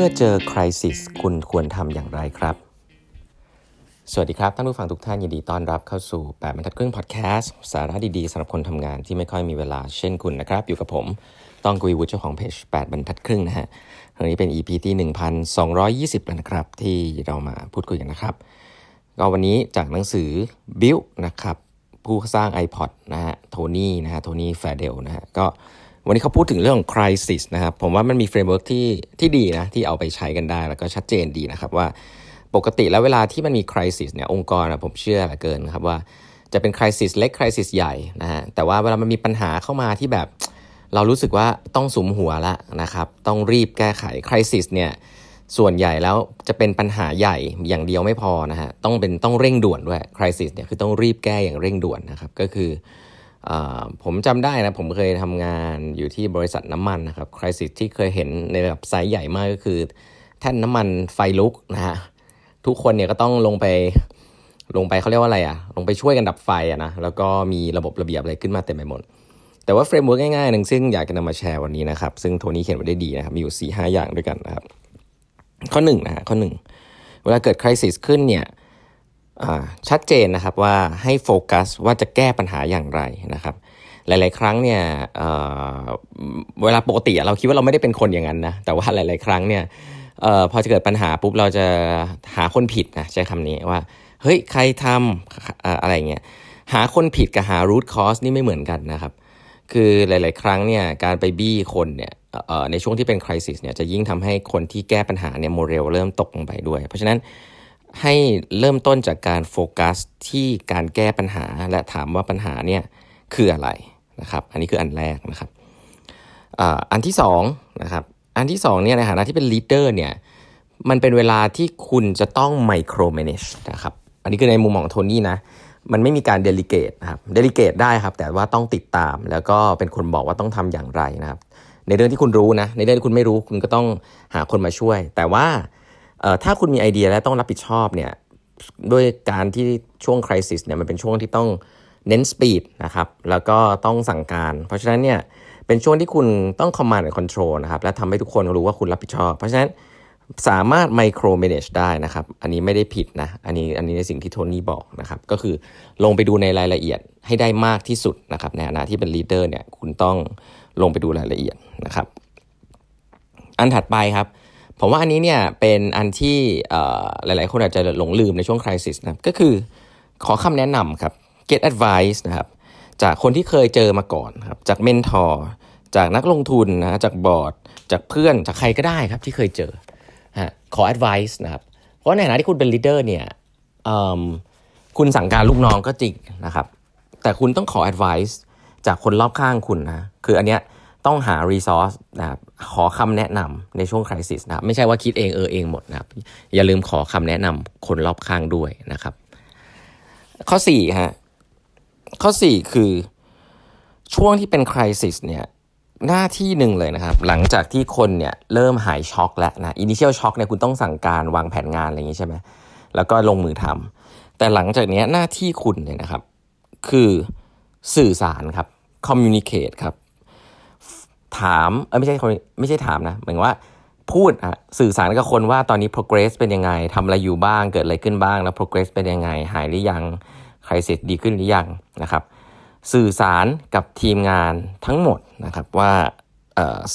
มื่อเจอคริสิสคุณควรทำอย่างไรครับ สวัสดีครับ ท่านผู้ฟังทุกท่านยินดีต้อนรับเข้าสู่ 8บรรทัดครึ่งพอดแคสต์สาระดีๆสำหรับคนทำงานที่ไม่ค่อยมีเวลาเช่นคุณนะครับ อยู่กับผม ต้องกุยวุฒิเจ้าของเพจ8บรรทัดครึ่งนะฮะวันนี้เป็น EP ที่ 1220แล้วนะครับ ที่เรามาพูดคุยกันนะครับ ก็วันนี้จากหนังสือ Build นะครับผู้สร้าง iPod นะฮะโทนี่นะฮะโทนี่แฟเดลนะฮะก็ วันนี้เขาพูดถึงเรื่องของ crisis นะครับ ผมว่ามันมี framework ที่ที่ดีนะ ที่เอาไปใช้กันได้ แล้วก็ชัดเจนดีนะครับว่าปกติแล้วเวลาที่มันมี crisis เนี่ยองค์กรนะผมเชื่อเหลือเกินครับว่าจะเป็น crisis เล็ก crisis ใหญ่นะฮะแต่ว่าเวลามันมีปัญหาเข้ามาที่แบบ เรารู้สึกว่าต้องสุมหัวละนะครับ ต้องรีบแก้ไข crisis เนี่ยส่วนใหญ่แล้วจะเป็นปัญหาใหญ่อย่างเดียวไม่พอนะฮะต้องเป็นต้องเร่งด่วนด้วย crisis เนี่ยคือต้องรีบแก้อย่างเร่งด่วนนะครับก็คือ ผมจำได้นะ ผมเคยทำงานอยู่ที่บริษัทน้ำมันนะครับ crisis ที่เคยเห็นในระดับไซส์ใหญ่มากก็คือ แท่นน้ำมันไฟลุกนะฮะทุกคนเนี่ยก็ต้องลงไปลงไปเขาเรียกว่าอะไรอะลงไปช่วยกันดับไฟอะนะแล้วก็มีระบบระเบียบอะไรขึ้นมาเต็มไปหมด แต่ว่า framework ง่ายๆหนึ่งซึ่งอยากจะนำมาแชร์วันนี้นะครับ ซึ่งโทนี่เขียนไว้ได้ดีนะครับ มีอยู่สี่ห้าอย่างด้วยกันนะครับ ข้อหนึ่งนะฮะข้อหนึ่งเวลาเกิด crisis ขึ้นเนี่ย ชัดเจนนะครับว่าให้โฟกัสว่าจะแก้ปัญหาอย่างไรนะครับ หลาย ๆ ครั้งเนี่ยเเวลาปกติเราคิดว่าเราไม่ได้เป็นคนอย่างนั้นนะแต่ว่าหลาย ๆ ครั้งเนี่ยออพอจะเกิดปัญหาปุ๊บเราจะหาคนผิดนะใช้คำนี้ว่าเฮ้ยใครทำอะไรเงี้ยหาคนผิดกับหา root cause นี่ไม่เหมือนกันนะครับ คือหลาย ๆ ครั้งเนี่ยการไปบี้คนเนี่ยในช่วงที่เป็นคริสิสเนี่ยจะยิ่งทำให้คนที่แก้ปัญหาเนี่ยโมเรลเริ่มตกลงไปด้วย เพราะฉะนั้น ให้เริ่มต้นจากการโฟกัสที่การแก้ปัญหาและถามว่าปัญหาเนี่ยคืออะไรนะครับ อันนี้คืออันแรกนะครับอันที่สองนะครับ อันที่สองเนี่ยในฐานะที่เป็น leader เนี่ย มันเป็นเวลาที่คุณจะต้อง micromanage นะครับ อันนี้คือในมุมมองโทนี่นะ มันไม่มีการ delegate นะครับ delegate ได้ครับ แต่ว่าต้องติดตาม แล้วก็เป็นคนบอกว่าต้องทำอย่างไรนะครับ ในเรื่องที่คุณรู้นะ ในเรื่องที่คุณไม่รู้คุณก็ต้องหาคนมาช่วย แต่ว่า ถ้าคุณมีไอเดียและต้องรับผิดชอบเนี่ยด้วยการที่ช่วง crisis เนี่ยมันเป็นช่วงที่ต้องเน้น speed นะครับแล้วก็ต้องสั่งการ เพราะฉะนั้นเนี่ยเป็นช่วงที่คุณต้อง command control นะครับและทำให้ทุกคนรู้ว่าคุณรับผิดชอบ เพราะฉะนั้นสามารถ micromanage ได้นะครับ อันนี้ไม่ได้ผิดนะ อันนี้อันนี้ในสิ่งที่โทนี่บอกนะครับ ก็คือลงไปดูในรายละเอียดให้ได้มากที่สุดนะครับ ในฐานะที่เป็น leader เนี่ย คุณต้องลงไปดูรายละเอียดนะครับ อันถัดไปครับ ผมว่าอันนี้เนี่ยเป็นอันที่หลายๆ คนอาจจะหลงลืมในช่วงคริสิสนะก็คือขอคำแนะนำครับ get advice นะครับจากคนที่เคยเจอมาก่อนครับจากเมนทอร์จากนักลงทุนนะจากบอร์ด จากเพื่อนจากใครก็ได้ครับที่เคยเจอฮะขอ advice นะครับเพราะในฐานะที่คุณเป็นลีดเดอร์เนี่ยคุณสั่งการลูกน้องก็จริงนะครับ แต่คุณต้องขอ advice จากคนรอบข้างคุณนะคืออันเนี้ย ต้องหา resource นะครับขอคำแนะนำในช่วงคริสิสนะครับไม่ใช่ว่าคิดเองเออเองหมดนะครับอย่าลืมขอคำแนะนำคนรอบข้างด้วยนะครับ ข้อ4ฮะข้อ 4 คือช่วงที่เป็นคริสิสเนี่ยหน้าที่หนึ่งเลยนะครับ หลังจากที่คนเนี่ยเริ่มหายช็อกแล้วนะอินิเชียลช็อกเนี่ยคุณต้องสั่งการวางแผนงานอะไรอย่างนี้ใช่ไหมแล้วก็ลงมือทำแต่หลังจากนี้หน้าที่คุณเนี่ยนะครับ คือสื่อสารครับ communicate ครับ ถามเออไม่ใช่คนไม่ใช่ถามนะเหมือนว่าพูดอะสื่อสารกับคนว่าตอนนี้ progress เป็นยังไงทำอะไรอยู่บ้างเกิดอะไรขึ้นบ้าง แล้ว progress เป็นยังไง หายหรือยังใครเสร็จดีขึ้นหรือยังนะครับ สื่อสารกับทีมงานทั้งหมดนะครับว่า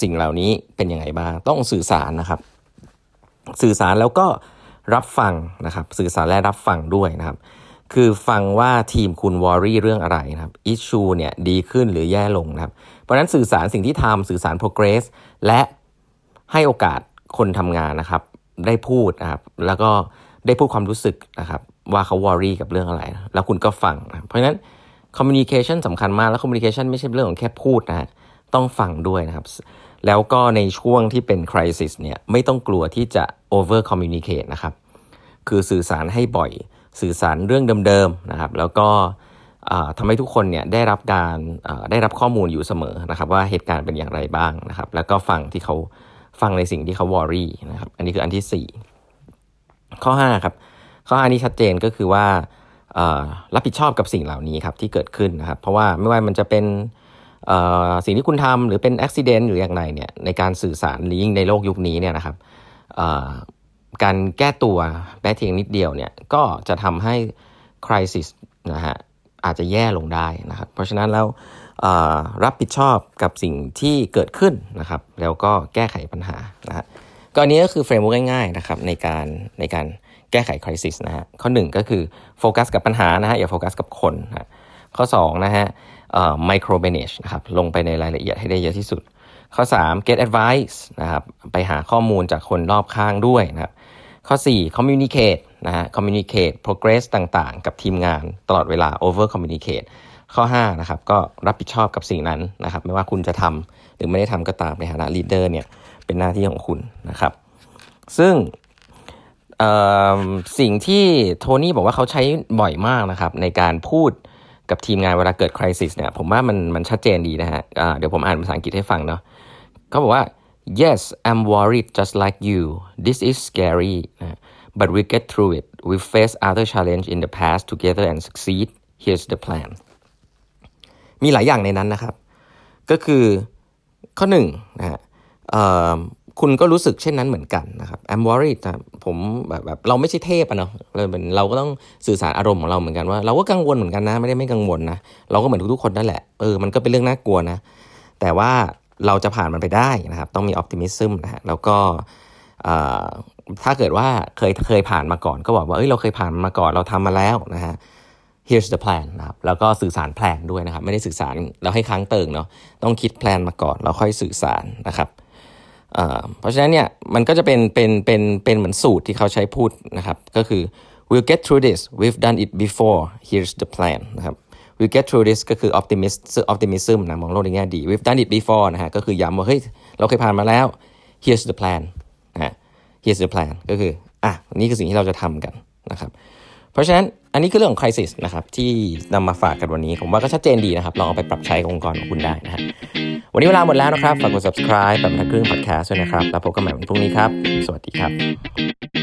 สิ่งเหล่านี้เป็นยังไงบ้าง ต้องสื่อสารนะครับ สื่อสารแล้วก็รับฟังนะครับ สื่อสารและรับฟังด้วยนะครับ คือฟังว่าทีมคุณวอรี่เรื่องอะไรนะครับอิชชูเนี่ยดีขึ้นหรือแย่ลงนะครับ เพราะนั้นสื่อสารสิ่งที่ทำสื่อสาร progress และให้โอกาสคนทำงานนะครับ ได้พูดนะครับ แล้วก็ได้พูดความรู้สึกนะครับ ว่าเขาวอรี่กับเรื่องอะไร แล้วคุณก็ฟังนะเพราะฉะนั้น communication สำคัญมาก แล้ว communication ไม่ใช่เรื่องของแค่พูดนะต้องฟังด้วยนะครับ แล้วก็ในช่วงที่เป็น crisis เนี่ยไม่ต้องกลัวที่จะ over communicate นะครับ คือสื่อสารให้บ่อย สื่อสารเรื่องเดิมๆนะครับ แล้วก็ทำให้ทุกคนเนี่ยได้รับการได้รับข้อมูลอยู่เสมอนะครับ ว่าเหตุการณ์เป็นอย่างไรบ้างนะครับ แล้วก็ฟังที่เขาฟังในสิ่งที่เขาวอรี่นะครับ อันนี้คืออันที่ 4 ข้อ5ครับข้อ5นี้ชัดเจนก็คือว่ารับผิดชอบกับสิ่งเหล่านี้ครับที่เกิดขึ้นนะครับ เพราะว่าไม่ว่ามันจะเป็นสิ่งที่คุณทำหรือเป็นอุบัติเหตุหรืออย่างไรเนี่ยในการสื่อสารหรือยิ่งในโลกยุคนี้เนี่ยนะครับ การแก้ตัวแม้เพียงนิดเดียวเนี่ยก็จะทำให้ crisis นะฮะอาจจะแย่ลงได้นะครับ เพราะฉะนั้นแล้วรับผิดชอบกับสิ่งที่เกิดขึ้นนะครับ แล้วก็แก้ไขปัญหานะฮะก็อันนี้ก็คือ framework ง่ายๆนะครับในการในการแก้ไข crisis นะฮะข้อ 1 ก็คือโฟกัสกับปัญหานะฮะอย่าโฟกัสกับคนนะข้อ2นะฮะไมโครเมเนจนะครับลงไปในรายละเอียดให้ได้เยอะที่สุด ข้อ 3 get advice นะครับไปหาข้อมูลจากคนรอบข้างด้วยนะครับ ข้อ 4 communicate นะฮะ communicate progress ต่างๆ กับทีมงานตลอดเวลา over communicate ข้อ 5 นะครับ ก็รับผิดชอบกับสิ่งนั้นนะครับ ไม่ว่าคุณจะทำหรือไม่ได้ทำก็ตามในฐานะ leader เนี่ย เป็นหน้าที่ของคุณนะครับ ซึ่งสิ่งที่โทนี่บอกว่าเขาใช้บ่อยมากนะครับ ในการพูดกับทีมงานเวลาเกิดคริสิสเนี่ย ผมว่ามันมันชัดเจนดีนะฮะะเดี๋ยวผมอ่านภาษาอังกฤษให้ฟังเนาะเขาบอกว่า yes I'm worried just like you this is scary but we get through it we face other challenge in the past together and succeed here's the plan มีหลายอย่างในนั้นนะครับ ก็คือข้อหนึ่งนะฮะคุณก็รู้สึกเช่นนั้นเหมือนกันนะครับ I'm worried นะผมแบบแบบเราไม่ใช่เทพอะเนาะเราเป็นเราก็ต้องสื่อสารอารมณ์ของเราเหมือนกันว่า เราก็กังวลเหมือนกันนะ ไม่ได้ไม่กังวลนะ เราก็เหมือนทุกๆคนนั่นแหละเออมันก็เป็นเรื่องน่ากลัวนะ แต่ว่า เราจะผ่านมันไปได้นะครับ ต้องมีออ p t i มิซึมนะฮะแล้วก็ถ้าเกิดว่าเคยเคยผ่านมาก่อน ก็บอกว่าเอ้ยเราเคยผ่านมาก่อนเราทำมาแล้วนะฮะ here's the plan นะครับแล้วก็สื่อสารแพลนด้วยนะครับ ไม่ได้สื่อสารแล้วให้ค้างเติ่งเนาะต้องคิดแพลนมาก่อนแล้วค่อยสื่อสารนะครับเพราะฉะนั้นเนี่ยมันก็จะเป็นเป็นเป็นเป็นเหมือนสูตรที่เขาใช้พูดนะครับ ก็คือ we'll get through this we've done it before here's the plan นะครับ we get through this ก็คือ optimist optimism นะมองโลกในแง่ดี we've done it before นะฮะก็คือย้ำว่าเฮ้ยเราเคยผ่านมาแล้ว here's the plan นะ here's the plan ก็คืออะนี่คือสิ่งที่เราจะทำกันนะครับเพราะฉะนั้นอันนี้คือเรื่องของ crisis นะครับที่นำมาฝากกันวันนี้ ผมว่าก็ชัดเจนดีนะครับ ลองเอาไปปรับใช้องค์กรของคุณได้นะฮะวันนี้เวลาหมดแล้วนะครับ ฝากกด subscribe แบบทักครึ่ง podcast ด้วยนะครับ แล้วพบกันใหม่วันพรุ่งนี้ครับ สวัสดีครับ